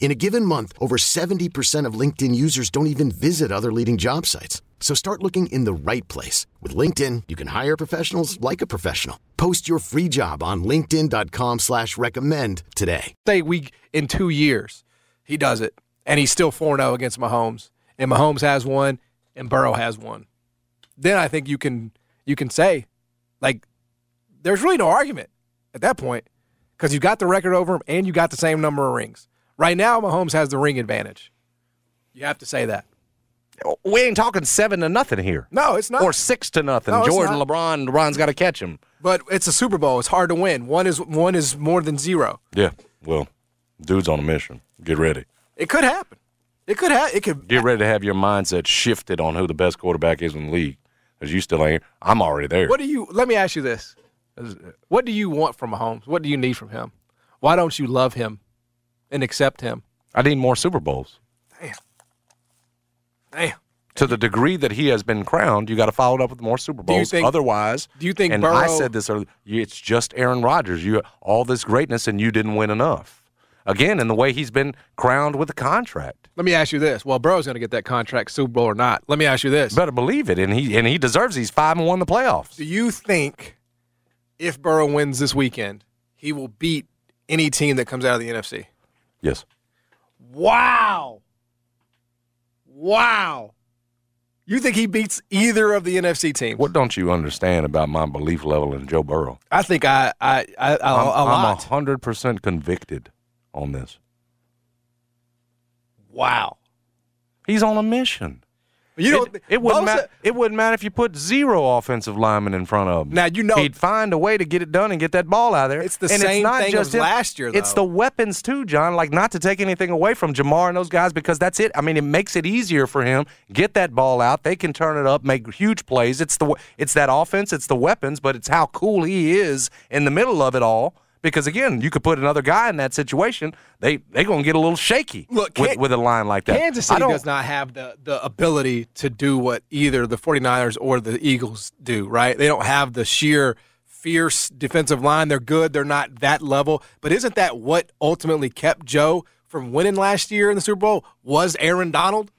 In a given month, over 70% of LinkedIn users don't even visit other leading job sites. So start looking in the right place. With LinkedIn, you can hire professionals like a professional. Post your free job on linkedin.com slash recommend today. Say we in two years, he does it, and he's still 4-0 against Mahomes. And Mahomes has one, and Burrow has one. Then I think you can you can say, like, there's really no argument at that point because you got the record over him and you got the same number of rings. Right now, Mahomes has the ring advantage. You have to say that. We ain't talking seven to nothing here. No, it's not. Or six to nothing. No, Jordan, not. LeBron, LeBron's got to catch him. But it's a Super Bowl. It's hard to win. One is one is more than zero. Yeah. Well, dude's on a mission. Get ready. It could happen. It could have. It could. Get ready to have your mindset shifted on who the best quarterback is in the league. Because you still ain't. I'm already there. What do you? Let me ask you this: What do you want from Mahomes? What do you need from him? Why don't you love him and accept him? I need more Super Bowls. Damn. Damn. To the degree that he has been crowned, you got to follow it up with more Super Bowls. think- Otherwise, do you think And I said this earlier. It's just Aaron Rodgers. You all this greatness, and you didn't win enough. Again, in the way he's been crowned with a contract. Let me ask you this: Well, Burrow's going to get that contract, Super Bowl or not. Let me ask you this: Better believe it, and he and he deserves. He's five and one in the playoffs. Do you think if Burrow wins this weekend, he will beat any team that comes out of the NFC? Yes. Wow. Wow. You think he beats either of the NFC teams? What don't you understand about my belief level in Joe Burrow? I think I I I, I I'm, a lot. hundred percent convicted on this. wow. He's on a mission. You know, it, it wouldn't matter. It wouldn't matter if you put zero offensive linemen in front of him. Now, you know- he'd find a way to get it done and get that ball out of there. It's the and same it's not thing just as last year, It's the weapons too, John. Like not to take anything away from Jamar and those guys because that's it. I mean, it makes it easier for him. Get that ball out. They can turn it up, make huge plays. It's the it's that offense. It's the weapons, but it's how cool he is in the middle of it all. Because again, you could put another guy in that situation. They they gonna get a little shaky Look, with, with a line like that. Kansas City does not have the, the ability to do what either the 49ers or the Eagles do, right? They don't have the sheer fierce defensive line. They're good. They're not that level. But isn't that what ultimately kept Joe from winning last year in the Super Bowl? Was Aaron Donald?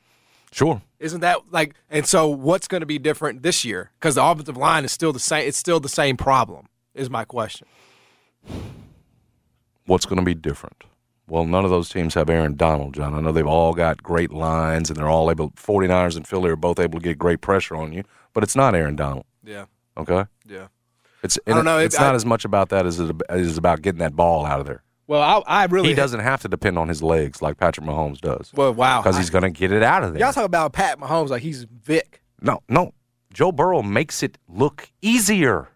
Sure. Isn't that like and so what's going to be different this year? Cuz the offensive line is still the same it's still the same problem. Is my question. What's going to be different? Well, none of those teams have Aaron Donald, John. I know they've all got great lines and they're all able 49ers and Philly are both able to get great pressure on you, but it's not Aaron Donald, Yeah. okay? Yeah. It's I don't know, It's it- not I- as much about that as it is about getting that ball out of there. Well, I, I really He doesn't have to depend on his legs like Patrick Mahomes does. Well, wow. Because he's going to get it out of there. Y'all talk about Pat Mahomes like he's Vic. no, no. Joe Burrow makes it look easier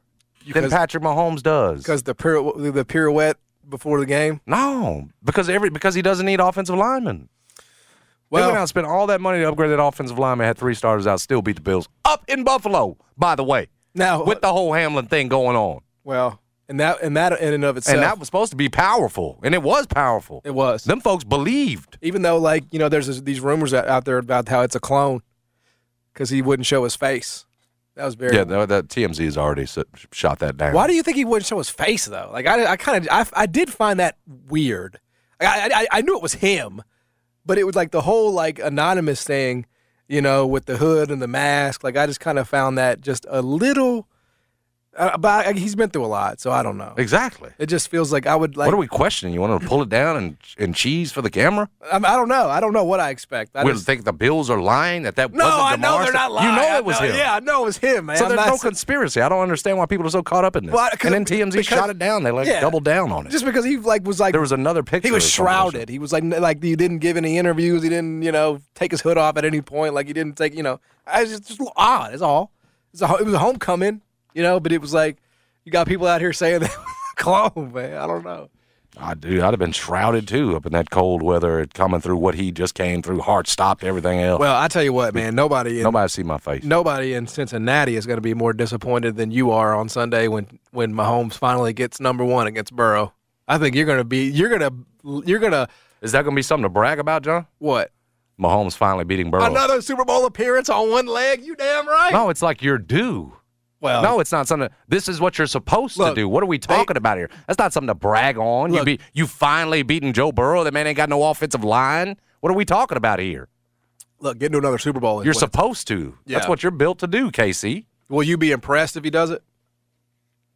than Patrick Mahomes does. because the pirouette, the pirouette before the game. No, because every because he doesn't need offensive linemen. Well- they went out and spent all that money to upgrade that offensive lineman, had three starters out, still beat the Bills up in Buffalo. By the way, Now, with the whole Hamlin thing going on, well, and that and that in and of itself, and that was supposed to be powerful, and it was powerful. it was. Them folks believed. Even though, like you know, there's this, these rumors out there about how it's a clone because he wouldn't show his face. That was very. Yeah, that, that TMZ has already shot that down. Why do you think he wouldn't show his face though? Like I, I kind of, I, I did find that weird. I, I, I knew it was him, but it was like the whole like anonymous thing, you know, with the hood and the mask. Like I just kind of found that just a little Uh, but I, he's been through a lot, so I don't know. Exactly. It just feels like I would like. what are we questioning? You want to pull it down and and cheese for the camera? I, I don't know. I don't know what I expect. I We just, think the Bills are lying that that no, wasn't I know they're not lying. You know I it was know- him. Yeah, I know it was him, man. So there's not no conspiracy. I don't understand why people are so caught up in this. Well, and then TMZ because- shot it down. They like Yeah. doubled down on it. just because he like was like there was another picture. he was shrouded. He was like like he didn't give any interviews. He didn't you know take his hood off at any point. Like he didn't take you know. I was just, just odd. That's all. It's a, it was a homecoming, you know. But it was like you got people out here saying that clone, man. I don't know. Ah, I do. I'd have been shrouded too up in that cold weather, coming through what he just came through, heart stopped, everything else. Well, I tell you what, man. Nobody in Nobody see my face. nobody in Cincinnati is going to be more disappointed than you are on Sunday when when Mahomes finally gets number one against Burrow. I think you're going to be you're going to you're going to Is that going to be something to brag about, John? what Mahomes finally beating Burrow. another Super Bowl appearance on one leg. You damn right. No, it's like you're due. Well, No, it's not something. This is what you're supposed Look, to do. What are we talking about here? That's not something to brag on. you be you finally beating Joe Burrow. That man ain't got no offensive line. What are we talking about here? look, get into another Super Bowl. You're supposed to. That's what you're built to do, Casey. Will you be impressed if he does it?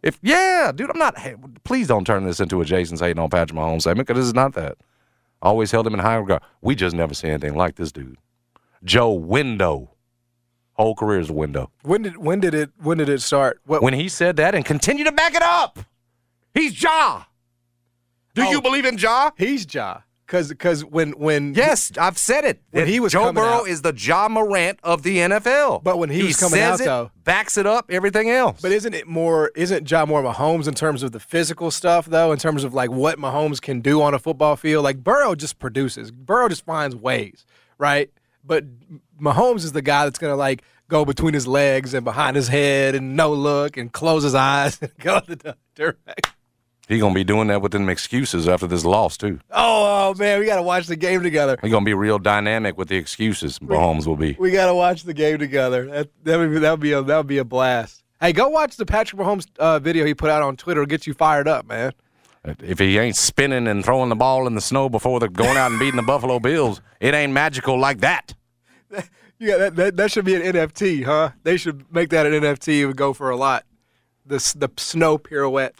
If yeah, dude, I'm not. Hey, please don't turn this into a Jason's hating on Patrick Mahomes segment because this is not that. Always held him in high regard. We just never see anything like this dude. Joe Window, whole career is a window. When did when did it when did it start? What, When he said that and continue to back it up, he's Ja. Do Oh. you believe in Ja? he's Ja because because when when Yes, I've said it. When he was Joe Burrow out- is the Ja Morant of the NFL. But when he was coming says out, it, though- backs it up, everything else. But isn't it more? Isn't Ja more Mahomes in terms of the physical stuff, though? In terms of like what Mahomes can do on a football field, like Burrow just produces. Burrow just finds ways, right? But Mahomes is the guy that's gonna like go between his legs and behind his head and no look and close his eyes and go to the direct. He gonna be doing that with them excuses after this loss too. Oh, oh man, we gotta watch the game together. He's gonna be real dynamic with the excuses. Mahomes will be. We gotta watch the game together. That that would be that would be a that would be a blast. Hey, go watch the Patrick Mahomes uh, video he put out on Twitter. It'll get you fired up, man. If he ain't spinning and throwing the ball in the snow before they're going out and beating the Buffalo Bills, it ain't magical like that. Yeah, that, that that should be an NFT, huh? They should make that an NFT. It would go for a lot. The the snow pirouette.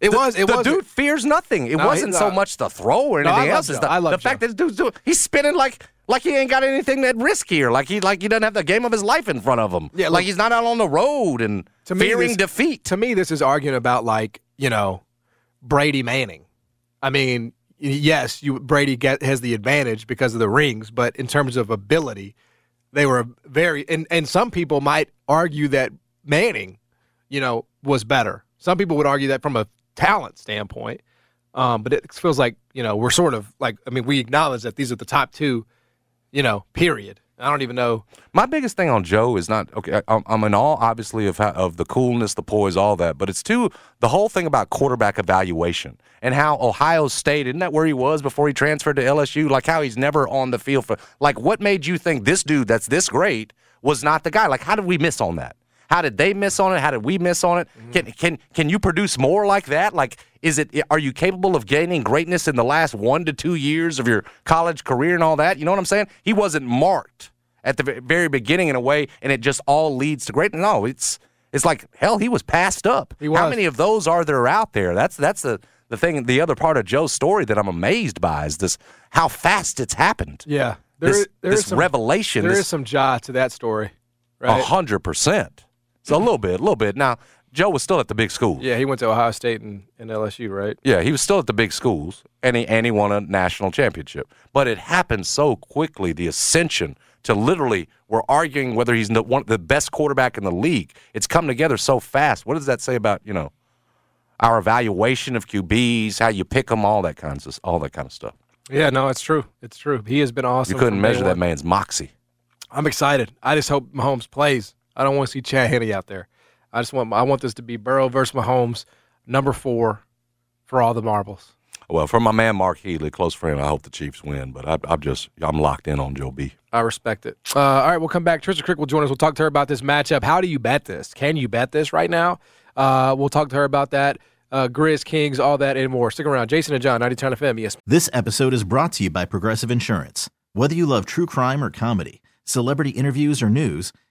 It was. It the was. dude fears nothing. It No, wasn't so much the throw or No, anything else. Joe. the, I love the fact that this dude's doing. He's spinning like like he ain't got anything that risk here. Like he like he doesn't have the game of his life in front of him. Yeah, like look- he's not out on the road and To fearing this- defeat. To me, this is arguing about like you know Brady Manning. I mean, yes, you Brady get, has the advantage because of the rings, but in terms of ability, they were very. And and some people might argue that Manning, you know, was better. Some people would argue that from a talent standpoint. Um, but it feels like you know we're sort of like I mean we acknowledge that these are the top two, you know. Period. I don't even know. My biggest thing on Joe is not okay. I- I'm, I'm in awe, obviously, of how, of the coolness, the poise, all that. But it's too the whole thing about quarterback evaluation and how Ohio State isn't that where he was before he transferred to LSU? Like how he's never on the field for. Like what made you think this dude that's this great was not the guy? Like how did we miss on that? How did they miss on it? How did we miss on it? Mm-hmm. Can can can you produce more like that? Like is it are you capable of gaining greatness in the last 1 to 2 years of your college career and all that? You know what I'm saying? He wasn't marked at the very beginning in a way and it just all leads to greatness. No, it's it's like hell he was passed up. He How many of those are there out there? That's that's the the thing the other part of Joe's story that I'm amazed by is this how fast it's happened. Yeah, there This, there this is some, revelation, There this is some jaw to that story, a right? hundred percent. So a little bit, a little bit. Now Joe was still at the big school. Yeah, he went to Ohio State and, and LSU, right? Yeah, he was still at the big schools, and he and he won a national championship. But it happened so quickly. The ascension to literally, we're arguing whether he's the, one the best quarterback in the league. It's come together so fast. What does that say about you know our evaluation of QBs, how you pick them, all that kinds of all that kind of stuff? Yeah, no, it's true. It's true. He has been awesome. You couldn't measure that man's moxie. I'm excited. I just hope Mahomes plays. I don't want to see Chad Henne out there. I just want I want this to be Burrow versus Mahomes, number four, for all the marbles. Well, for my man Mark Healy, close friend, I hope the Chiefs win. But I, I'm just I'm locked in on Joe B. I respect it. Uh, all right, we'll come back. Trysta Krick will join us. We'll talk to her about this matchup. How do you bet this? Can you bet this right now? Uh, we'll talk to her about that. Uh, Grizz, Kings, all that and more. Stick around. Jason and John, 90 Town FM, ESPN. This episode is brought to you by Progressive Insurance. Whether you love true crime or comedy, celebrity interviews or news,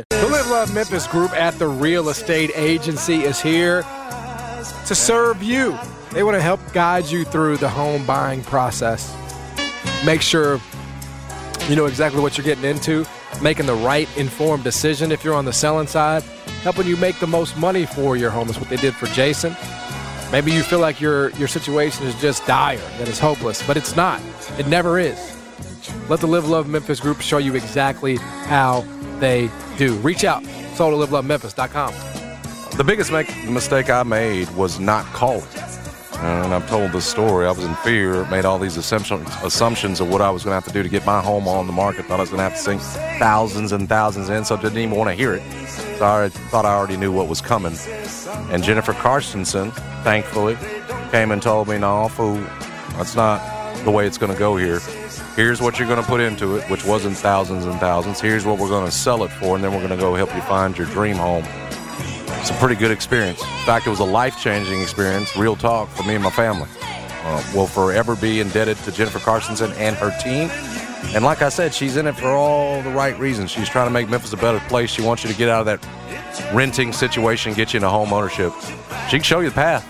The Live Love Memphis Group at the Real Estate Agency is here to serve you. They want to help guide you through the home buying process. Make sure you know exactly what you're getting into, making the right informed decision if you're on the selling side, helping you make the most money for your home is what they did for Jason. Maybe you feel like your your situation is just dire, that it's hopeless, but it's not. It never is. Let the Live Love Memphis Group show you exactly how they do. Reach out. Sold at livelovememphis.com. The biggest make, mistake I made was not calling. And I've told this story. I was in fear, made all these assumptions, assumptions of what I was going to have to do to get my home on the market. Thought I was going to have to sink thousands and thousands in, so I didn't even want to hear it. So I thought I already knew what was coming. And Jennifer Carstensen, thankfully, came and told me, no, fool, that's not the way it's going to go here. Here's what you're going to put into it, which wasn't thousands and thousands. Here's what we're going to sell it for, and then we're going to go help you find your dream home. It's a pretty good experience. In fact, it was a life changing experience, real talk, for me and my family. Uh, will forever be indebted to Jennifer Carstensen and her team. And like I said, she's in it for all the right reasons. She's trying to make Memphis a better place. She wants you to get out of that renting situation, get you into home ownership. She can show you the path.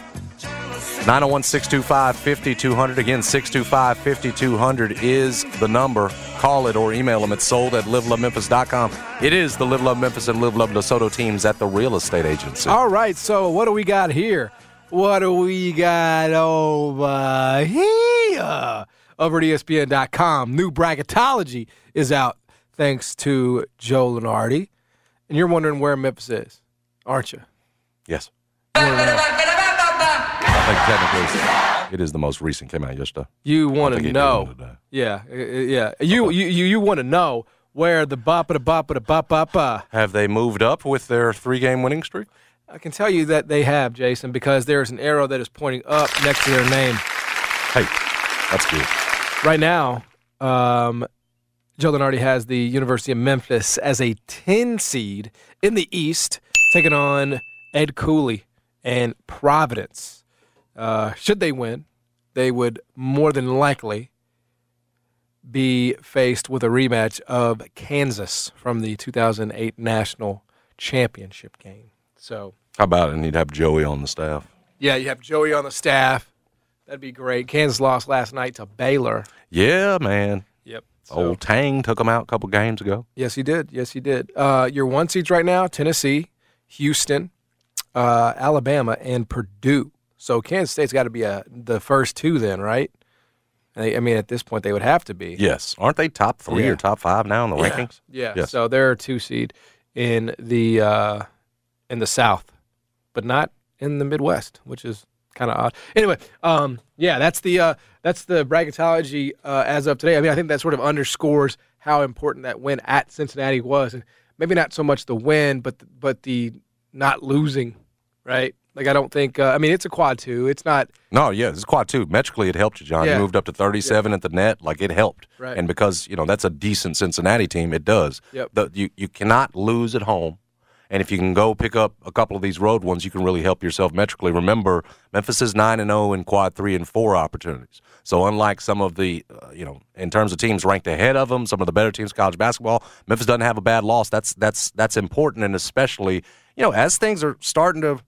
901 625 5200. Again, 625 5200 is the number. Call it or email them It's sold at livelovememphis.com. It is the Live Love Memphis and Live Love DeSoto teams at the real estate agency. All right, so what do we got here? What do we got over here? Over at ESPN.com. New bracketology is out thanks to Joe Lunardi. And you're wondering where Memphis is, aren't you? Yes. think technically it is the most recent. Came out yesterday. You want to know. Yeah, yeah. You you you, you want to know where the bop da bop da bop bop ba. Have they moved up with their three game winning streak? I can tell you that they have, Jason, because there's an arrow that is pointing up next to their name. Hey, that's good. Right now, um, Joe Lunardi has the University of Memphis as a 10 seed in the East, taking on Ed Cooley and Providence. Uh, should they win, they would more than likely be faced with a rematch of Kansas from the 2008 National Championship game. So, How about it? And you'd have Joey on the staff. yeah, you have Joey on the staff. That'd be great. Kansas lost last night to Baylor. Yeah, man. Yep. So- Old Tang took them out a couple games ago. Yes, he did. Yes, he did. Uh, your one seeds right now: Tennessee, Houston, uh, Alabama, and Purdue. So Kansas State's got to be a, the first two, then, right? I I mean, at this point, they would have to be. Yes. Aren't they top three Yeah. or top five now in the Yeah. rankings? Yeah. Yes. So they're a two seed in the uh, in the South, but not in the Midwest, which is kind of odd. Anyway, um, yeah, that's the uh, that's the bracketology uh, as of today. I mean, I think that sort of underscores how important that win at Cincinnati was, and maybe not so much the win, but the, but the not losing, right? Like I don't think. Uh, I mean, it's a quad two. It's not. No, yeah, it's quad two. Metrically, it helped you, John. Yeah. You moved up to 37 at the net. Like, it helped. Right. And because, you know, that's a decent Cincinnati team, it does. Yep. The, you, you cannot lose at home And if you can go pick up a couple of these road ones, you can really help yourself metrically. Remember, Memphis is 9 and 0 in quad 3 and 4 opportunities. So unlike some of the, uh, you know, in terms of teams ranked ahead of them, some of the better teams college basketball, Memphis doesn't have a bad loss. That's that's that's important and especially, you know, as things are starting to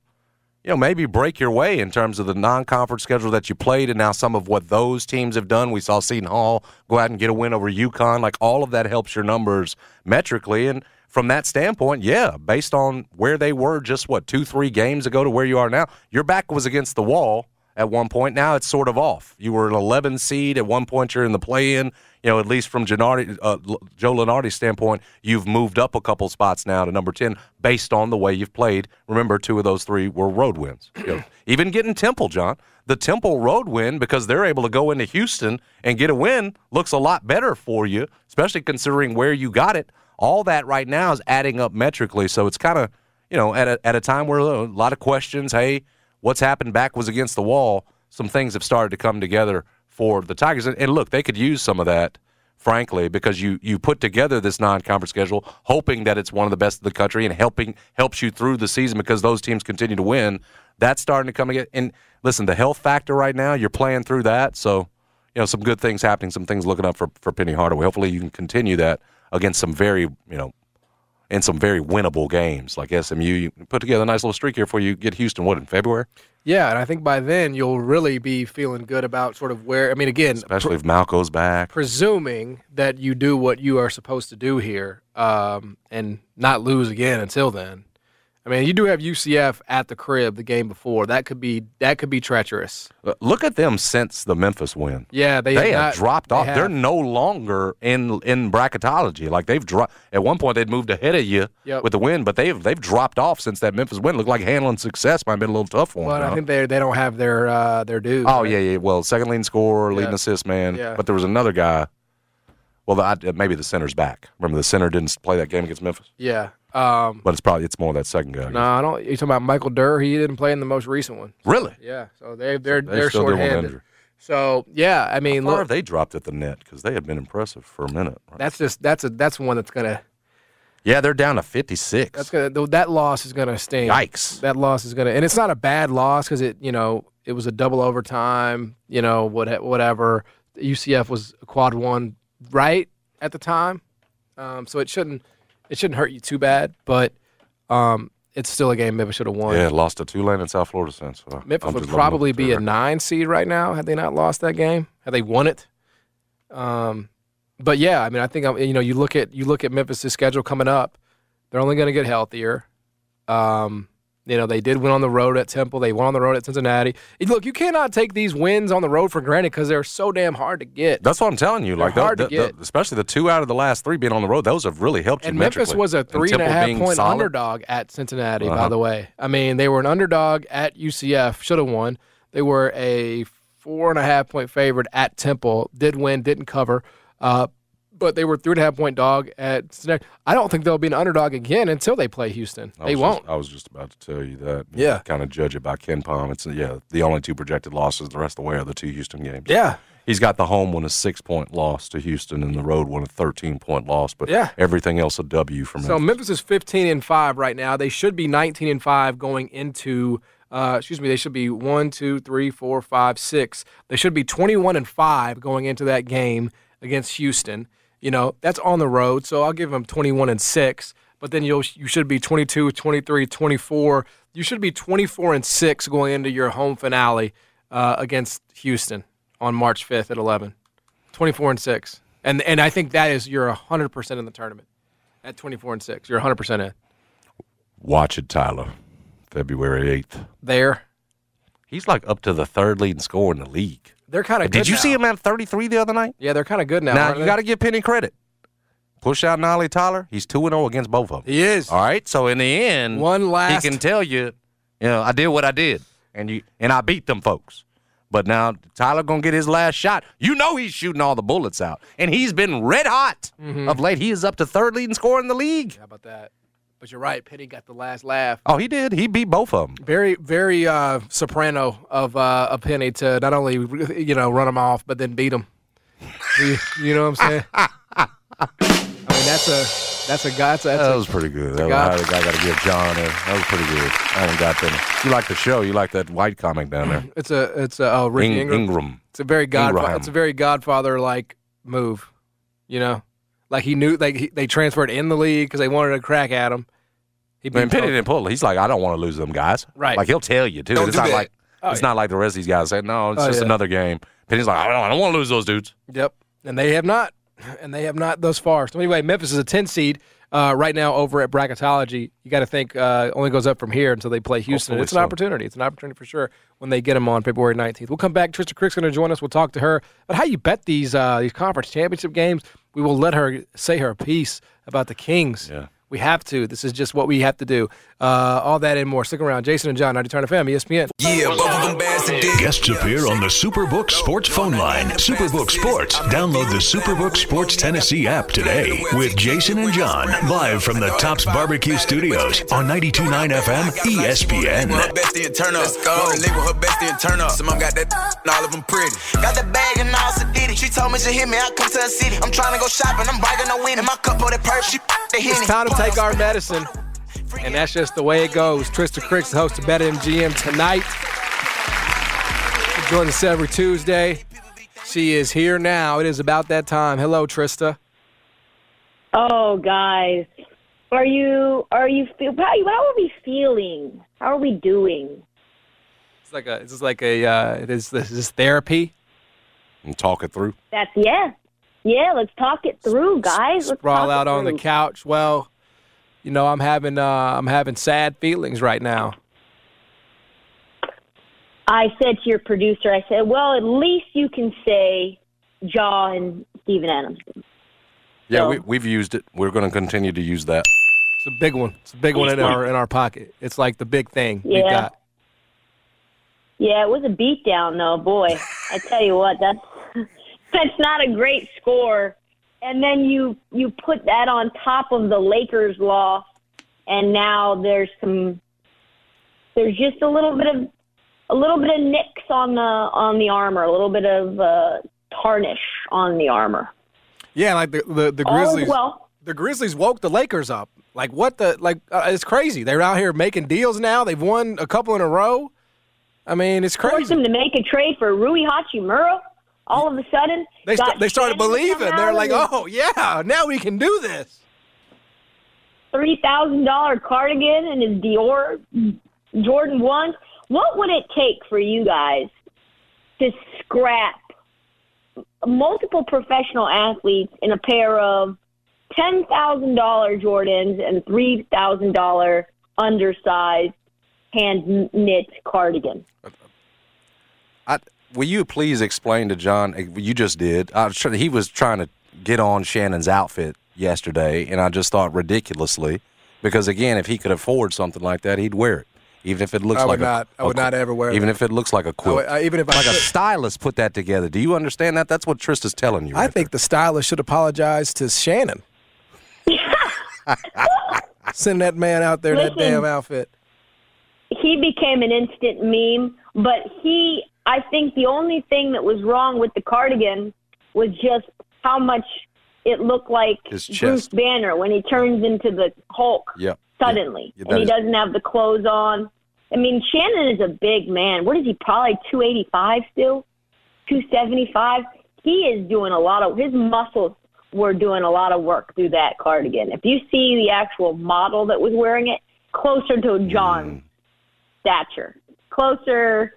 you know, maybe break your way in terms of the non-conference schedule that you played, and now some of what those teams have done. We saw Seton Hall go out and get a win over UConn. Like all of that helps your numbers metrically, and from that standpoint, yeah, based on where they were just what two, three games ago to where you are now, your back was against the wall at one point. Now it's sort of off. You were an 11 seed at one point. You're in the play-in. You know, at least from Gennardi, uh, Joe Lunardi's standpoint, you've moved up a couple spots now to number 10 based on the way you've played. Remember, two of those three were road wins. You know, even getting Temple, John, the Temple road win because they're able to go into Houston and get a win looks a lot better for you, especially considering where you got it. All that right now is adding up metrically, so it's kind of you know at a, at a time where a lot of questions. Hey, what's happened back was against the wall. Some things have started to come together for the Tigers. And, look, they could use some of that, frankly, because you you put together this non-conference schedule, hoping that it's one of the best in the country and helping helps you through the season because those teams continue to win. That's starting to come again. And listen, the health factor right now, you're playing through that, so you know some good things happening, some things looking up for for Penny Hardaway. Hopefully, you can continue that against some very you know in some very winnable games like SMU. You put together a nice little streak here for you. Get Houston what in February? Yeah, and I think by then you'll really be feeling good about sort of where. I mean, again, especially if Malco's back. Presuming that you do what you are supposed to do here, um, and not lose again until then. I mean, you do have UCF at the crib the game before. That could be that could be treacherous. Look at them since the Memphis win. Yeah, they, they have, not, dropped they off. have. They're no longer in in bracketology. Like they've dropped. At one point, they'd moved ahead of you Yep. with the win, but they've they've dropped off since that Memphis win. Looked like handling success might have been a little tough for them. But I think they they don't have their uh, their dude. Oh right? yeah, yeah. Well, second leading scorer, leading assist man. Yeah. But there was another guy. Well, the, maybe the center's back. Remember, the center didn't play that game against Memphis, yeah. Um, but it's probably it's more that second guy. No, guess. I don't. You talking about Michael Durr? He didn't play in the most recent one. Really? Yeah, so they they're They they're still deal with shorthanded. So yeah, I mean, How far look, have they dropped at the net? Because they had been impressive for a minute. right? that's just that's a that's one that's gonna yeah, they're down to fifty six. that's gonna that loss is gonna sting. Yikes. That loss is gonna, and it's not a bad loss because it you know it was a double overtime. You know what whatever. UCF was a quad one right at the time, um, so it shouldn't it shouldn't hurt you too bad, but um, it's still a game Memphis should have won. Yeah, lost to Tulane in South Florida since. So Memphis I'm would probably be a nine seed right now had they not lost that game. Had they won it, um, but yeah, I mean, I think um, you know you look at you look at Memphis' schedule coming up. They're only going to get healthier. Um, you know, they did win on the road at Temple. They won on the road at Cincinnati. Look, you cannot take these wins on the road for granted because they're so damn hard to get. That's what I'm telling you. They're Like, the- hard to the- the- get. especially the two out of the last three being on the road, those have really helped you. And Memphis was a three and a half point solid. underdog at Cincinnati, by Uh-huh. the way. I mean, they were an underdog at UCF, should have won. They were a four and a half point favorite at Temple, did win, didn't cover. Uh, but they were three and a half point dog at Cincinnati. I don't think they'll be an underdog again until they play Houston. I They won't. Just, I was just about to tell you that. Yeah. Kind of judge it by KenPom. It's yeah, the only two projected losses. The rest of the way are the two Houston games. yeah. He's got the home one a six point loss to Houston and the road one a thirteen point loss. But Yeah. everything else a W for So Memphis. Memphis is 15 and 5 right now. They should be 19 and 5 going into uh, excuse me, they should be one, two, three, four, five, six. They should be 21 and 5 going into that game against Houston. You know, that's on the road, so I'll give them 21 and 6. But then you'll you should be 22, 23, 24. You should be 24 and 6 going into your home finale uh, against Houston on March 5th at 11. 24 and 6. And and I think that is you're 100% in the tournament at 24 and 6. You're 100% in. Watch it, Tyler. February eighth. There. He's like up to the third leading scorer in the league. They're kind of Did you see him at thirty three the other night? Yeah, they're kind of good now. Now you got to give Penny credit. Push out Nolley Tyler. He's two and zero against both of them. He is. All right. So in the end, One last he can tell you, you know, I did what I did, and you and I beat them folks. But now Tyler gonna get his last shot. You know he's shooting all the bullets out, and he's been red hot Mm-hmm. of late. He is up to third leading scorer in the league. How about that? But you're right. Penny got the last laugh. Oh, he did. He beat both of them. Very, very uh, soprano of uh, a Penny to not only you know run him off, but then beat him. you, you know what I'm saying? I mean, that's a That's a guy. That's a, that's That a was pretty good. That was, I got to give John. A, that was pretty good. I haven't got that. You like the show? You like that white comic down there? it's a it's a oh, Ricky Ing- Ingram. Ingram. It's a very godfather. It's a very Godfather like move. You know, like he knew like he, they transferred in the league because they wanted to crack at him. He Man, beat Penny didn't pull it. He's like, I don't want to lose them guys. Right. Like he'll tell you too. Don't it's do not that. like Oh, it's yeah. not like the rest of these guys say, no, it's Oh, just yeah. another game. Penny's like, I don't, I don't want to lose those dudes. Yep, and they have not, and they have not thus far. So anyway, Memphis is a 10 seed uh, right now over at bracketology. You got to think uh, only goes up from here until they play Houston. Hopefully it's an so. opportunity. It's an opportunity for sure when they get them on February 19th. We'll come back. Trysta Krick's going to join us. We'll talk to her about how you bet these uh, these conference championship games. We will let her say her piece about the Kings. Yeah. We have to. This is just what we have to do. Uh, all that and more. Stick around. Jason and John, 90 Turn FM, ESPN. Yeah, both of them bad to. Guests appear on the Superbook Sports phone line. Superbook Sports. Download the Superbook Sports Tennessee app today with Jason and John live from the Tops Barbecue Studios on 92.9 FM ESPN. Her bestie and turn up. Go. to live her bestie and turn up. Some of got that, all of them pretty. Got the bag and all so did it. She told me she hit me. I come to the city. I'm trying to go shopping. I'm bragging on winning. My cup of that perp. She they hit It's time to take our medicine. And that's just the way it goes. Trysta Kricks, the host of BetMGM tonight. She joins us every Tuesday. She is here now. It is about that time. Hello, Trysta. Oh, guys, are you are you how, how are we feeling? How are we doing? It's like a. This is like a. Uh, it is this is therapy. And talk it through. That's yeah, yeah. Let's talk it through, guys. Let's Sprawl talk it out on the couch. Well, you know, I'm having. Uh, I'm having sad feelings right now. I said to your producer, I said, well, at least you can say John Steven Adams. Yeah, So- we, we've used it. We're going to continue to use that. It's a big one. It's a big one in our in our pocket. It's like the big thing we've Yeah. got. Yeah, it was a beatdown, though. Boy, I tell you what, that's that's not a great score. And then you you put that on top of the Lakers loss, and now there's some there's just a little bit of a little bit of nicks on the on the armor, a little bit of uh, tarnish on the armor. Yeah, like the the, the Grizzlies. well. the Grizzlies woke the Lakers up. Like what the like? Uh, it's crazy. They're out here making deals now. They've won a couple in a row. I mean, it's Forced crazy. them to make a trade for Rui Hachimura. All of a sudden, They st- they started believing. They're like, oh yeah, now we can do this. three thousand dollar cardigan and his Dior Jordan ones. What would it take for you guys to scrap multiple professional athletes in a pair of ten thousand dollar Jordans and three thousand dollar undersized hand knit cardigan? I, will you please explain to John? eh, You just did. I was try- he was trying to get on Shannon's outfit yesterday, and I just thought ridiculously, because again, if he could afford something like that, he'd wear it, even if it looks I like would a- not- I a would not ever wear Even that. if it looks like a I quilt, would- uh, even if I like a stylist put that together. Do you understand that? That's what Trysta's telling you. I right think the stylist should apologize to Shannon. Send that man out there in that damn outfit. he became an instant meme, but he I think the only thing that was wrong with the cardigan was just how much it looked like His Bruce chest. Banner when he turns into the Hulk Yep. suddenly. Yeah, and he is- doesn't have the clothes on. I mean, Shannon is a big man. What is he? Probably 285 still? 275? He is doing a lot of his muscles were doing a lot of work through that cardigan. If you see the actual model that was wearing it, closer to John's mm. stature. Closer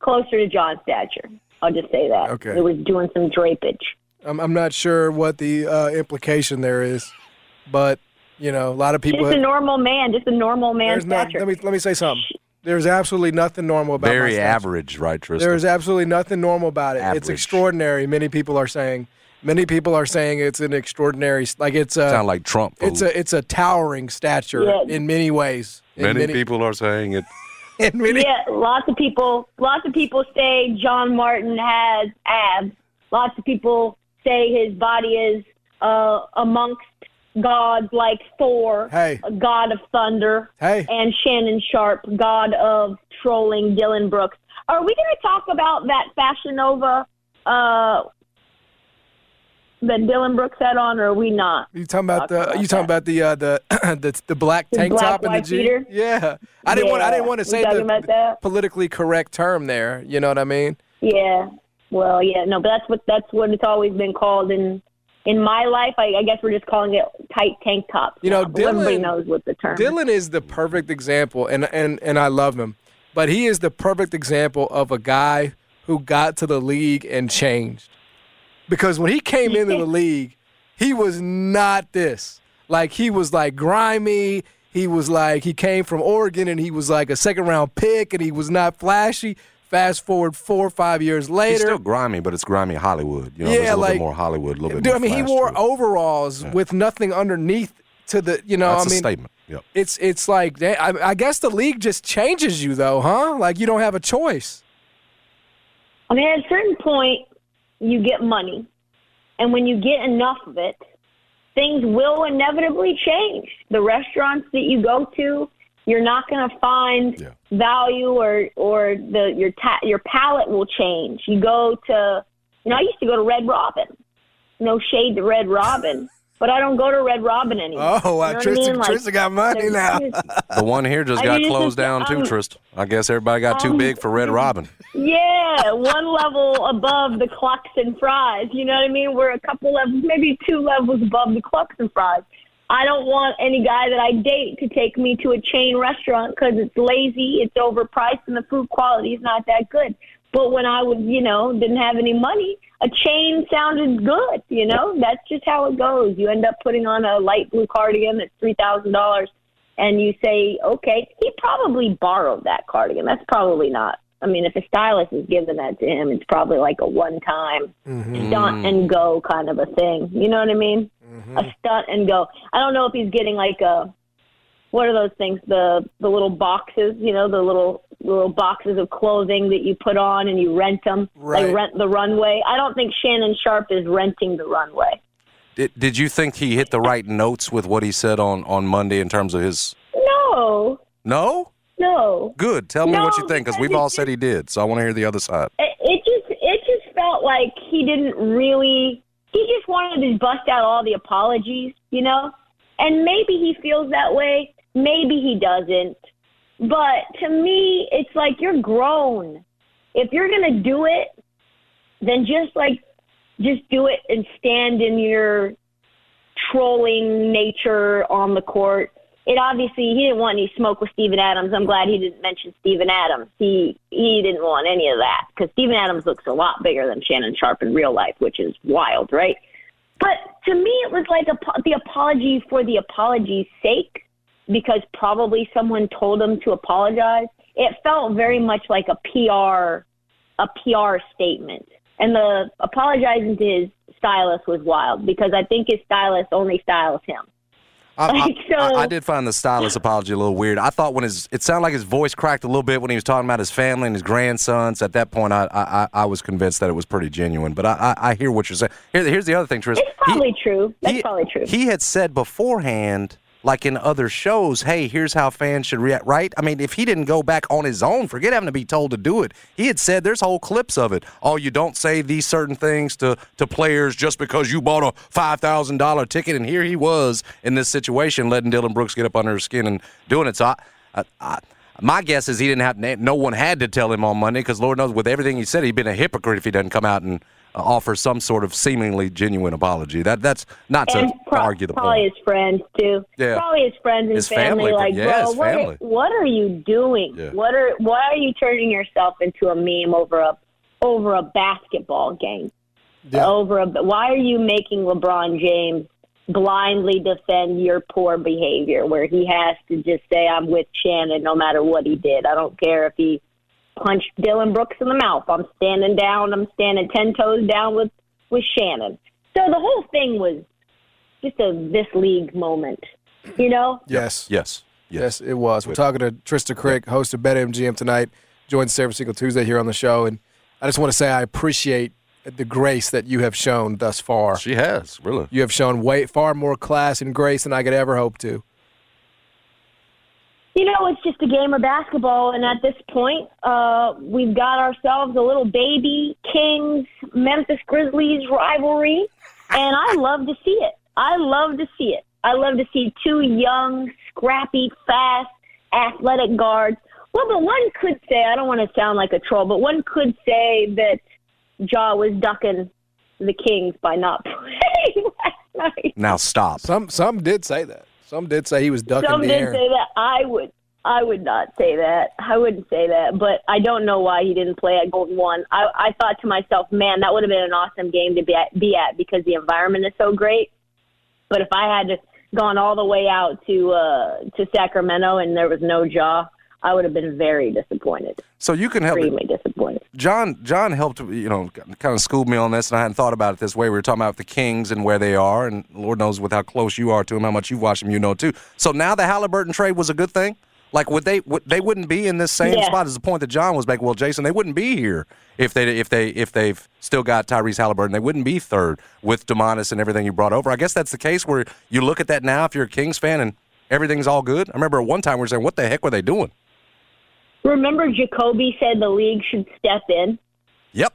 closer to John's stature. I'll just say that. Okay. It was doing some drapage. I'm, I'm not sure what the uh, implication there is, but you know, a lot of people. Just a normal man, just a normal man there's not, let me let me say something. There's absolutely nothing normal about my very stature. average, right, Trysta? There's absolutely nothing normal about it. It's extraordinary. Many people are saying. Many people are saying it's an extraordinary, like it's a, Sound like Trump. it's a, it's a towering stature Yeah. in many ways. In many, people are saying it. In many, yeah, lots of people lots of people say John Martin has abs. Lots of people say his body is uh, amongst gods like Thor, Hey. god of thunder, Hey. and Shannon Sharpe, god of trolling Dillon Brooks. Are we going to talk about that Fashion Nova uh, that Dillon Brooks had on, or are we not? You talking about the? about you talking that. about the uh, the the the black The tank black top and the jeans? Yeah, I didn't want I didn't want to say the about that? politically correct term there. You know what I mean? Yeah. Well, yeah, no, but that's what that's what it's always been called in in my life. I, I guess we're just calling it tight tank tops. You know, now, but everybody knows what the term. Dillon is the perfect example, and and and I love him, but he is the perfect example of a guy who got to the league and changed. Because when he came into the league, he was not this. Like he was like grimy. He was like he came from Oregon and he was like a second round pick and he was not flashy. Fast forward four or five years later. He's still grimy, but it's grimy Hollywood. You know, Yeah, there's a little like- bit more Hollywood, a little bit Dude, more I mean, he wore to it. overalls with nothing underneath to the, you know, That's I a mean, statement. Yep. it's it's like I, I guess the league just changes you though, huh? Like you don't have a choice. I mean, at a certain point, you get money, and when you get enough of it, things will inevitably change. The restaurants that you go to, you're not going to find Yeah. value, or or the your ta- your palate will change. You go to, you know, I used to go to Red Robin. No shade to Red Robin, but I don't go to Red Robin anymore. Oh, You know what I Tristan, mean? Like, Tristan got money now. The one here just I got mean, closed just, down too, um, Trist. I guess everybody got too um, big for Red Robin. Yeah, one level above the clucks and fries. You know what I mean? We're a couple levels, maybe two levels above the clucks and fries. I don't want any guy that I date to take me to a chain restaurant because it's lazy, it's overpriced, and the food quality is not that good. But when I was, you know, didn't have any money, a chain sounded good. You know, that's just how it goes. You end up putting on a light blue cardigan that's three thousand dollars, and you say, okay, he probably borrowed that cardigan. That's probably not. I mean, if a stylist is giving that to him, it's probably like a one-time mm-hmm. stunt and go kind of a thing. You know what I mean? Mm-hmm. A stunt and go. I don't know if he's getting like a what are those things? The the little boxes, you know, the little little boxes of clothing that you put on and you rent them, Right. like rent the runway. I don't think Shannon Sharpe is renting the runway. Did, did you think he hit the right notes with what he said on, on Monday in terms of his. No, No? no. Good. Tell me what you think because we've all said he did. So I want to hear the other side. it, it just it just felt like he didn't really he just wanted to bust out all the apologies, you know? And maybe he feels that way, maybe he doesn't. But to me, it's like you're grown. If you're going to do it, then just like just do it and stand in your trolling nature on the court. It obviously he didn't want any smoke with Steven Adams. I'm glad he didn't mention Steven Adams. He he didn't want any of that because Steven Adams looks a lot bigger than Shannon Sharpe in real life, which is wild, right? But to me, it was like a, the apology for the apology's sake because probably someone told him to apologize. It felt very much like a PR a PR statement. And the apologizing to his stylist was wild because I think his stylist only styles him. I, Like, so- I, I did find the stylist apology a little weird. I thought when his it sounded like his voice cracked a little bit when he was talking about his family and his grandsons. At that point, I I, I- was convinced that it was pretty genuine. But I I, I hear what you're saying. Here, here's the other thing, Tris. It's probably true. That's he, probably true. He had said beforehand, like in other shows, hey, here's how fans should react, right? I mean, if he didn't go back on his own, forget having to be told to do it. He had said there's whole clips of it. Oh, you don't say these certain things to, to players just because you bought a $5,000 ticket. And here he was in this situation, letting Dillon Brooks get up under his skin and doing it. So I, I, I my guess is he didn't have no one had to tell him on Monday because Lord knows with everything he said he'd been a hypocrite if he doesn't come out and offer some sort of seemingly genuine apology. That that's not to, and to pro- argue the probably point. his friends too. Yeah. Probably his friends and His family, Like, yeah, bro, his what, family. Are, what are you doing? Yeah. What are why are you turning yourself into a meme over a over a basketball game? Over a why are you making LeBron James blindly defend your poor behavior where he has to just say I'm with Shannon no matter what he did. I don't care if he punched Dillon Brooks in the mouth. I'm standing down. I'm standing ten toes down with with Shannon. So the whole thing was just a this league moment, you know. Yes. Yes. Yes, it was. We're talking to Trysta Krick, host of BetMGM tonight. Joins us every single Tuesday here on the show, and I just want to say I appreciate the grace that you have shown thus far. She has really. You have shown way far more class and grace than I could ever hope to. You know, it's just a game of basketball, and at this point, uh, we've got ourselves a little baby Kings Memphis Grizzlies rivalry. and I love to see it. I love to see it. I love to see two young, scrappy, fast, athletic guards. Well, but one could say, I don't want to sound like a troll, but one could say that Ja was ducking the Kings by not playing last night. Now stop. Some some did say that. Some did say he was ducking Some did air. say that. I would. I would not say that. I wouldn't say that. But I don't know why he didn't play at Golden One. I, I thought to myself, man, that would have been an awesome game to be at, be at because the environment is so great. But if I had gone all the way out to uh, to Sacramento and there was no Ja, I would have been very disappointed. So you can help. Extremely disappointed. John John helped you know kind of schooled me on this, and I hadn't thought about it this way. We were talking about the Kings and where they are, and Lord knows with how close you are to them, how much you've watched them, you know too. So now the Halliburton trade was a good thing. Like would they would, they wouldn't be in this same Yeah. spot as the point that John was making. Well, Jason, they wouldn't be here if they if they if they've still got Tyrese Halliburton. They wouldn't be third with Domantas and everything you brought over. I guess that's the case where you look at that now if you're a Kings fan and everything's all good. I remember at one time we were saying, "What the heck were they doing?" Remember, Jacoby said the league should step in. Yep,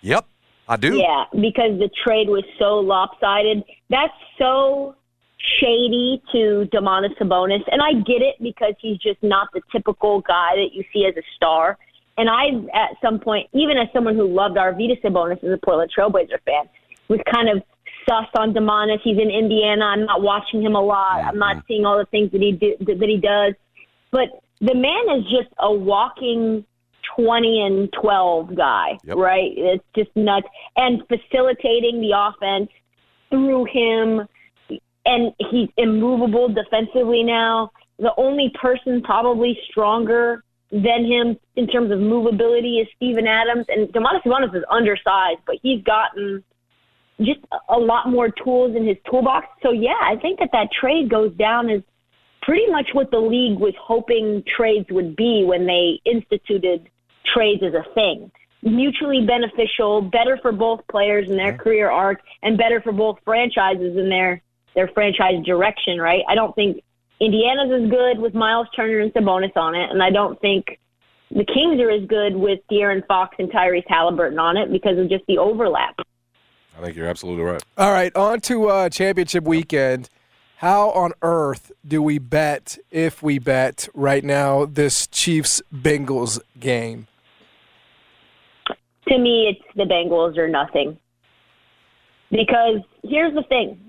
yep, I do. Yeah, because the trade was so lopsided. That's so shady to Domantas Sabonis, and I get it because he's just not the typical guy that you see as a star. And I, at some point, even as someone who loved Arvydas Sabonis as a Portland Trailblazer fan, was kind of sus on Domantas. He's in Indiana. I'm not watching him a lot. Mm-hmm. I'm not seeing all the things that he do, that he does. But the man is just a walking 20 and 12 guy, Yep. right? It's just nuts. And facilitating the offense through him. And he's immovable defensively now. The only person probably stronger than him in terms of movability is Steven Adams. And Domantas Sabonis is undersized, but he's gotten just a- a lot more tools in his toolbox. So, yeah, I think that that trade goes down as pretty much what the league was hoping trades would be when they instituted trades as a thing. Mutually beneficial, better for both players in their career arc, and better for both franchises in their their franchise direction. Right? I don't think Indiana's as good with Miles Turner and Sabonis on it, and I don't think the Kings are as good with De'Aaron Fox and Tyrese Halliburton on it because of just the overlap. I think you're absolutely right. All right, on to uh, championship weekend. How on earth do we bet, if we bet right now, this Chiefs Bengals game? to me, it's the Bengals or nothing. Because here's the thing,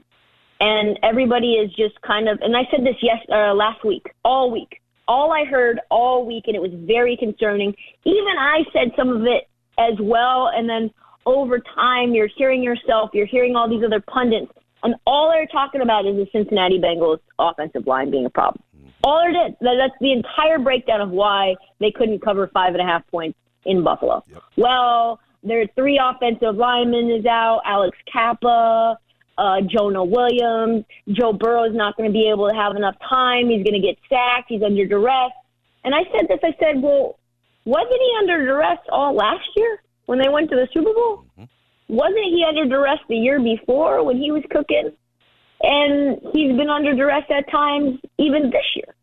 and everybody is just kind of, and I said this yes uh, last week, all week, all I heard all week, and it was very concerning. Even I said some of it as well, and then over time, you're hearing yourself, you're hearing all these other pundits, and all they're talking about is the Cincinnati Bengals offensive line being a problem. All it is. That- That's the entire breakdown of why they couldn't cover five and a half points in Buffalo. Well, their three offensive linemen is out. Alex Cappa, uh, Jonah Williams. Joe Burrow is not going to be able to have enough time. He's going to get sacked. He's under duress. And I said this. I said, well, wasn't he under duress all last year when they went to the Super Bowl? Wasn't he under duress the year before when he was cooking? And he's been under duress at times even this year.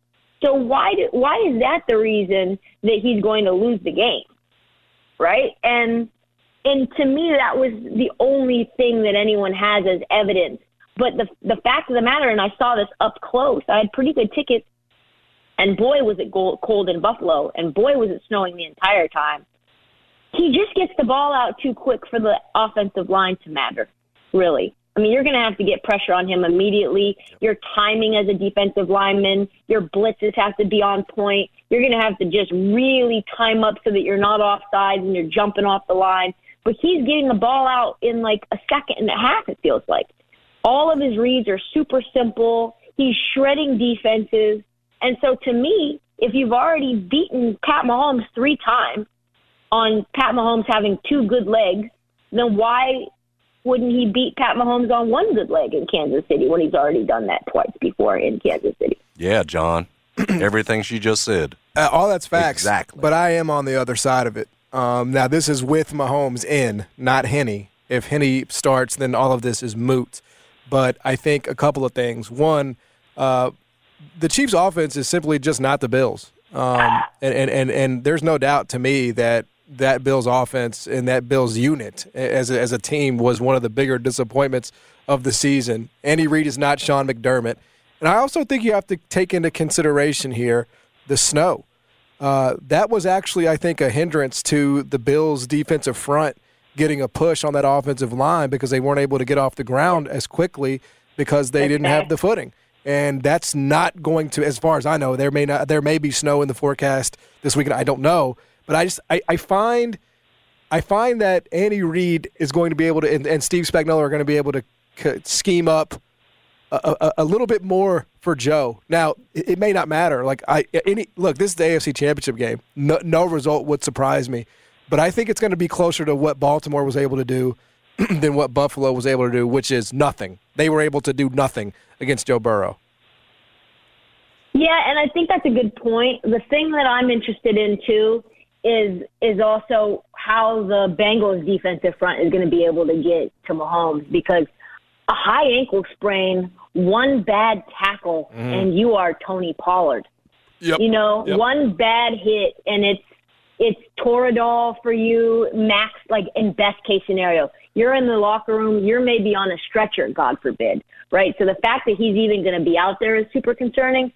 So why do, why is that the reason that he's going to lose the game? Right? And and to me that was the only thing that anyone has as evidence. But the the fact of the matter, and I saw this up close. I had pretty good tickets, and boy was it cold, cold in Buffalo, and boy was it snowing the entire time. He just gets the ball out too quick for the offensive line to matter. Really, I mean, you're going to have to get pressure on him immediately. Your timing as a defensive lineman, your blitzes have to be on point. You're going to have to just really time up so that you're not offside and you're jumping off the line. But he's getting the ball out in like a second and a half, it feels like. All of his reads are super simple. He's shredding defenses. And so to me, if you've already beaten Pat Mahomes three times on Pat Mahomes having two good legs, then why wouldn't he beat Pat Mahomes on one good leg in Kansas City when he's already done that twice before in Kansas City? Yeah, John. Everything she just said. Uh, all that's facts. Exactly. But I am on the other side of it. Um, now, this is with Mahomes in, not Henne. If Henne starts, then all of this is moot. But I think a couple of things. One, uh, the Chiefs' offense is simply just not the Bills. Um, and, and, and, and there's no doubt to me that that Bills offense and that Bills unit as a, as a team was one of the bigger disappointments of the season. Andy Reid is not Sean McDermott. And I also think you have to take into consideration here the snow. Uh, that was actually, I think, a hindrance to the Bills' defensive front getting a push on that offensive line because they weren't able to get off the ground as quickly because they didn't have the footing. And that's not going to, as far as I know, there may not, there may be snow in the forecast this weekend. I don't know, but I just, I, I find, I find that Andy Reid is going to be able to, and, and Steve Spagnuolo are going to be able to scheme up a, a, a, little bit more for Joe. Now, it, it, may not matter. Like I, any look, this is the AFC Championship game. No, no result would surprise me, but I think it's going to be closer to what Baltimore was able to do than what Buffalo was able to do, which is nothing. They were able to do nothing against Joe Burrow. Yeah, and I think that's a good point. The thing that I'm interested in too is is also how the Bengals defensive front is going to be able to get to Mahomes because a high ankle sprain, one bad tackle, mm. and you are Tony Pollard. Yep. You know, yep. one bad hit and it's it's Toradol for you, max like in best case scenario. You're in the locker room, you're maybe on a stretcher, God forbid. Right? So the fact that he's even gonna be out there is super concerning.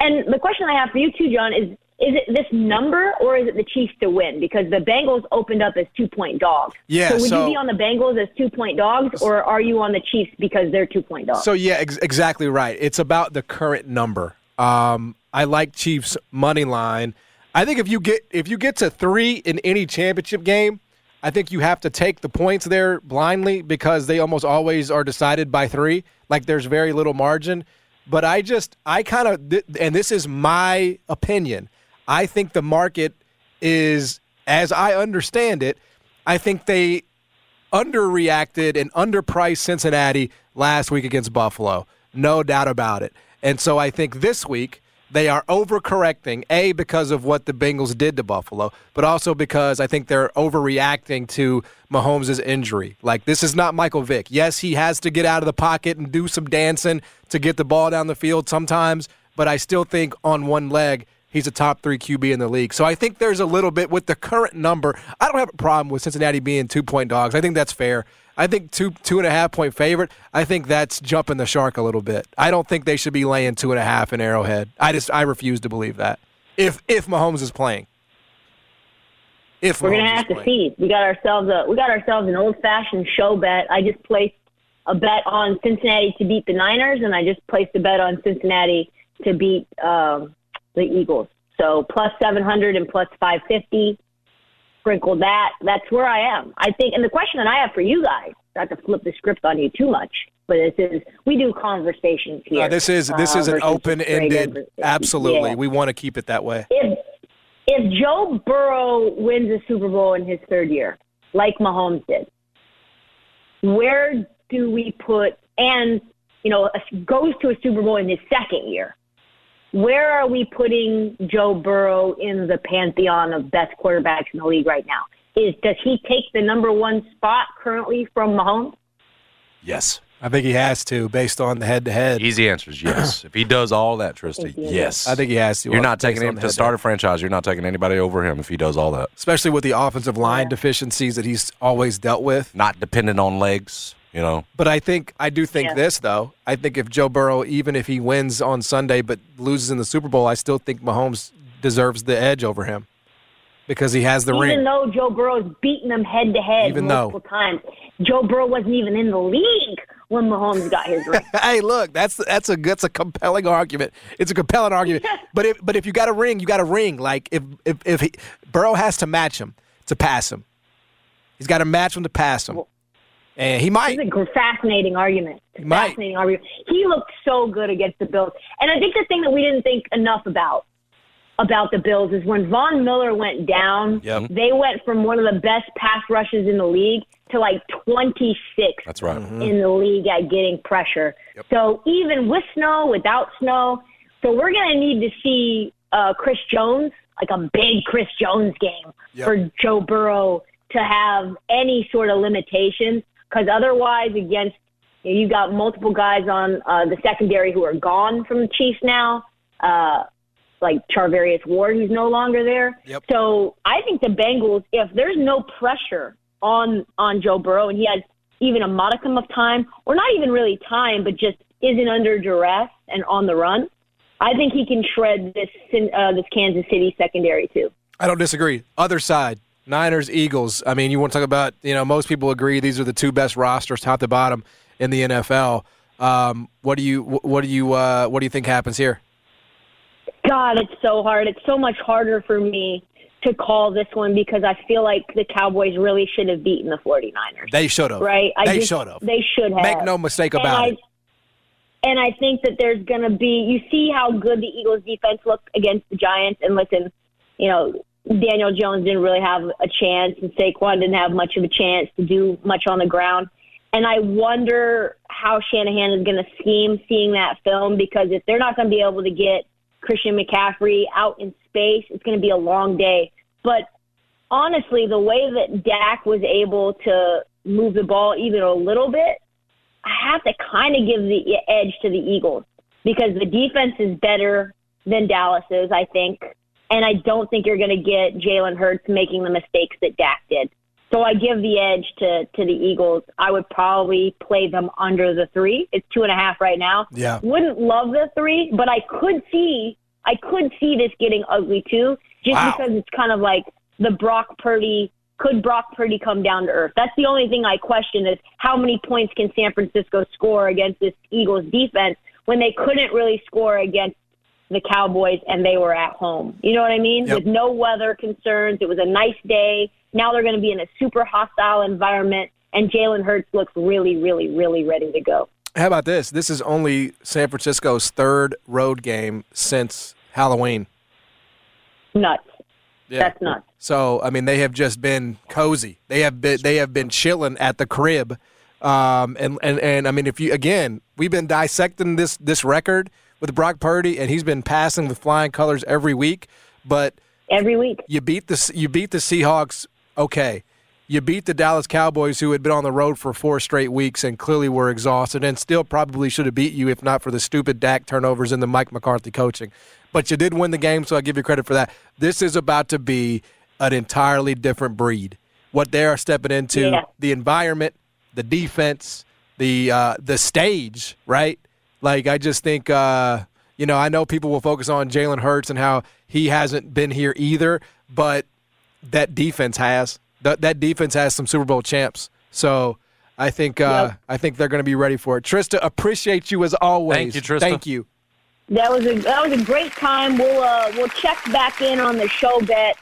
And the question I have for you too, John, is is it this number or is it the Chiefs to win? Because the Bengals opened up as two point dogs. Yeah. So would so, you be on the Bengals as two point dogs, or are you on the Chiefs because they're two point dogs? So yeah, ex- exactly right. It's about the current number. Um, I like Chiefs money line. I think if you get if you get to three in any championship game, I think you have to take the points there blindly because they almost always are decided by three. Like there's very little margin. But I just I kind of and this is my opinion. I think the market is, as I understand it, I think they underreacted and underpriced Cincinnati last week against Buffalo. No doubt about it. And so I think this week they are overcorrecting, A, because of what the Bengals did to Buffalo, but also because I think they're overreacting to Mahomes' injury. Like, this is not Michael Vick. Yes, he has to get out of the pocket and do some dancing to get the ball down the field sometimes, but I still think on one leg, he's a top three QB in the league. So I think there's a little bit with the current number. I don't have a problem with Cincinnati being two point dogs. I think that's fair. I think two two and a half point favorite. I think that's jumping the shark a little bit. I don't think they should be laying two and a half in Arrowhead. I just I refuse to believe that. If if Mahomes is playing. If we're gonna have to see, we got ourselves a we got ourselves an old fashioned show bet. I just placed a bet on Cincinnati to beat the Niners, and I just placed a bet on Cincinnati to beat um, the Eagles. So plus 700 and plus 550. Sprinkle that. That's where I am. I think, and the question that I have for you guys, not to flip the script on you too much, but this is we do conversations here. Uh, this is this uh, is an open ended. Absolutely, yeah. we want to keep it that way. If if Joe Burrow wins a Super Bowl in his third year, like Mahomes did, where do we put and you know goes to a Super Bowl in his second year? Where are we putting Joe Burrow in the pantheon of best quarterbacks in the league right now? Is does he take the number one spot currently from Mahomes? Yes. I think he has to, based on the head-to-head. Easy answer is yes. if he does all that, Tristan, yes. I think he has to. You're not taking him to start a franchise. You're not taking anybody over him if he does all that. Especially with the offensive line yeah. deficiencies that he's always dealt with. Not dependent on legs you know. But I think I do think yeah. this though. I think if Joe Burrow, even if he wins on Sunday but loses in the Super Bowl, I still think Mahomes deserves the edge over him because he has the even ring. Even though Joe Burrow's beaten him head to head multiple though. times, Joe Burrow wasn't even in the league when Mahomes got his ring. hey, look, that's that's a that's a compelling argument. It's a compelling argument. but if but if you got a ring, you got a ring. Like if if if he, Burrow has to match him to pass him, he's got to match him to pass him. Well, and he might. It's a fascinating argument. He fascinating argument. He looked so good against the Bills. And I think the thing that we didn't think enough about about the Bills is when Von Miller went down, yep. they went from one of the best pass rushes in the league to like 26 That's right. Mm-hmm. in the league at getting pressure. Yep. So even with snow, without snow, so we're going to need to see uh, Chris Jones, like a big Chris Jones game yep. for Joe Burrow to have any sort of limitations because otherwise, against you, know, you got multiple guys on uh, the secondary who are gone from the Chiefs now. Uh, like Charvarius Ward, who's no longer there. Yep. So I think the Bengals, if there's no pressure on on Joe Burrow and he has even a modicum of time, or not even really time, but just isn't under duress and on the run, I think he can shred this uh, this Kansas City secondary too. I don't disagree. Other side, Niners, Eagles. I mean, you want to talk about, you know, most people agree these are the two best rosters, top to bottom, in the NFL. Um, what do you what do you uh, what do you think happens here? God, it's so hard. It's so much harder for me to call this one because I feel like the Cowboys really should have beaten the 49ers. They should have. Right? I they should have. They should have. Make no mistake And about I- it. And I think that there's going to be, you see how good the Eagles defense looked against the Giants. And listen, you know, Daniel Jones didn't really have a chance, and Saquon didn't have much of a chance to do much on the ground. And I wonder how Shanahan is going to scheme seeing that film because if they're not going to be able to get Christian McCaffrey out in space, it's going to be a long day. But honestly, the way that Dak was able to move the ball even a little bit, I have to kind of give the edge to the Eagles because the defense is better than Dallas's, I think. And I don't think you're going to get Jalen Hurts making the mistakes that Dak did. So I give the edge to, to the Eagles. I would probably play them under the three. It's two and a half right now. Yeah. Wouldn't love the three, but I could see I could see this getting ugly too, just Wow. because it's kind of like the Brock Purdy. Could Brock Purdy come down to earth? That's the only thing I question is how many points can San Francisco score against this Eagles defense when they couldn't really score against the Cowboys and they were at home. You know what I mean? Yep. With no weather concerns. It was a nice day. Now they're going to be in a super hostile environment, and Jalen Hurts looks really, really, really ready to go. How about this? This is only San Francisco's third road game since Halloween. Nuts. Yeah. That's nuts. So I mean, they have just been cozy. They have been they have been chilling at the crib, um, and and and I mean, if you again, we've been dissecting this this record with Brock Purdy, and he's been passing with flying colors every week. But Every week. you beat the you beat the Seahawks. Okay, you beat the Dallas Cowboys, who had been on the road for four straight weeks and clearly were exhausted, and still probably should have beat you if not for the stupid Dak turnovers and the Mike McCarthy coaching. But you did win the game, so I give you credit for that. This is about to be an entirely different breed. What they are stepping into, Yeah. the environment, the defense, the uh, the stage, right? Like I just think, uh, you know, I know people will focus on Jalen Hurts and how he hasn't been here either, but that defense has that that defense has some Super Bowl champs. So I think uh, Yep. I think they're going to be ready for it. Trysta, appreciate you as always. Thank you, Trysta. Thank you. That was a that was a great time. We'll uh, we'll check back in on the show bet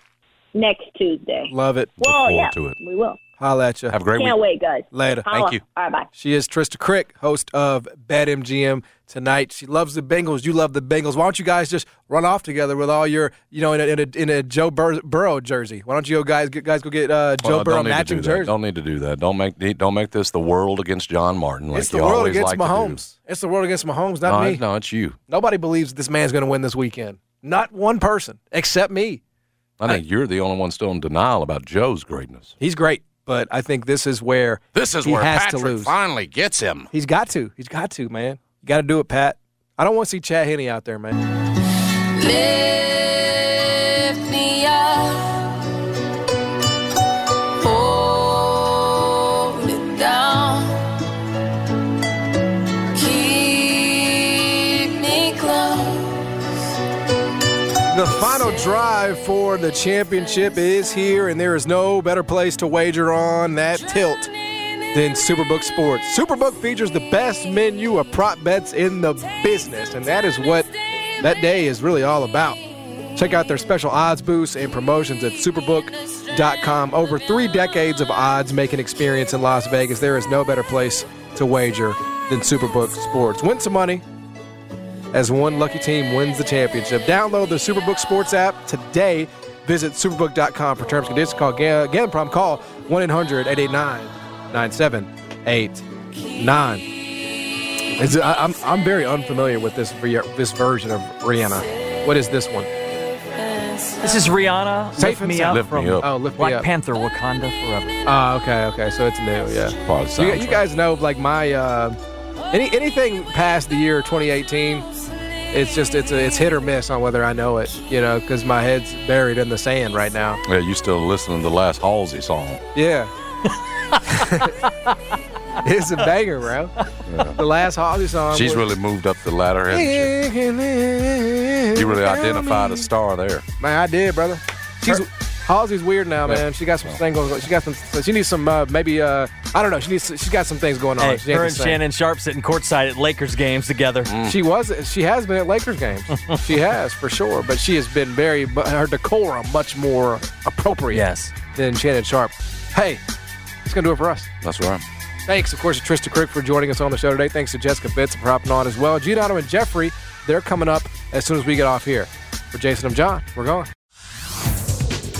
next Tuesday. Love it. Well, forward yeah, to it. we will. Holla at you. Have a great Can't week. wait, guys. Later. Holla. you. All right, bye. She is Trysta Krick, host of Bad BetMGM tonight. She loves the Bengals. You love the Bengals. Why don't you guys just run off together with all your, you know, in a, in a, in a Joe Bur- Burrow jersey? Why don't you guys get, guys go get uh, Joe Well, Burrow don't need to matching do jersey? Don't need to do that. Don't make don't make this the world against John Martin like it's you the world always against like to. Mahomes. It's the world against Mahomes, not No, me. no, it's you. Nobody believes this man's going to win this weekend. Not one person except me. I think you're the only one still in denial about Joe's greatness. He's great, but I think this is where This is he where has Patrick to lose. finally gets him. He's got to. He's got to, man. You got to do it, Pat. I don't want to see Chad Henne out there, man. Lift drive for the championship is here, and there is no better place to wager on that tilt than Superbook Sports. Superbook features the best menu of prop bets in the business, and that is what that day is really all about. Check out their special odds boosts and promotions at superbook.com. Over three decades of odds making experience in Las Vegas, there is no better place to wager than Superbook Sports. Win some money, as one lucky team wins the championship. Download the Superbook Sports app today. Visit superbook.com for terms and conditions. Call again, again problem call 1 800 889 9789. Is it- I- I'm, I'm very unfamiliar with this, this version of Rihanna. What is this one? This is Rihanna. Safe Lift me up Lift from Me Up. Oh, lift me Black up. Panther, Wakanda Forever. Oh, okay, okay. So it's new, yeah. Part of the So you, you guys know, like my uh, any anything past the year 2018, it's just it's a, it's hit or miss on whether I know it, you know, because my head's buried in the sand right now. Yeah, you still listening to the last Halsey song? Yeah. it's a banger, bro. The last Halsey song. She's was- really moved up the ladder, hasn't she? You really identified a star there. Man, I did, brother. She's Halsey's weird now, man. She got some things going. She got some. She needs some. Uh, maybe. Uh, I don't know. She needs. She's got some things going on. Hey, She her and. Shannon Sharpe sitting courtside at Lakers games together. She was. She has been at Lakers games. she has for sure. But she has been very. but Her decorum much more appropriate. Yes. Than Shannon Sharpe. Hey, it's gonna do it for us. That's right. Thanks, of course, to Trysta Krick for joining us on the show today. Thanks to Jessica Fitz for hopping on as well. Giordano and Jeffrey, they're coming up as soon as we get off here. For Jason and John, we're going.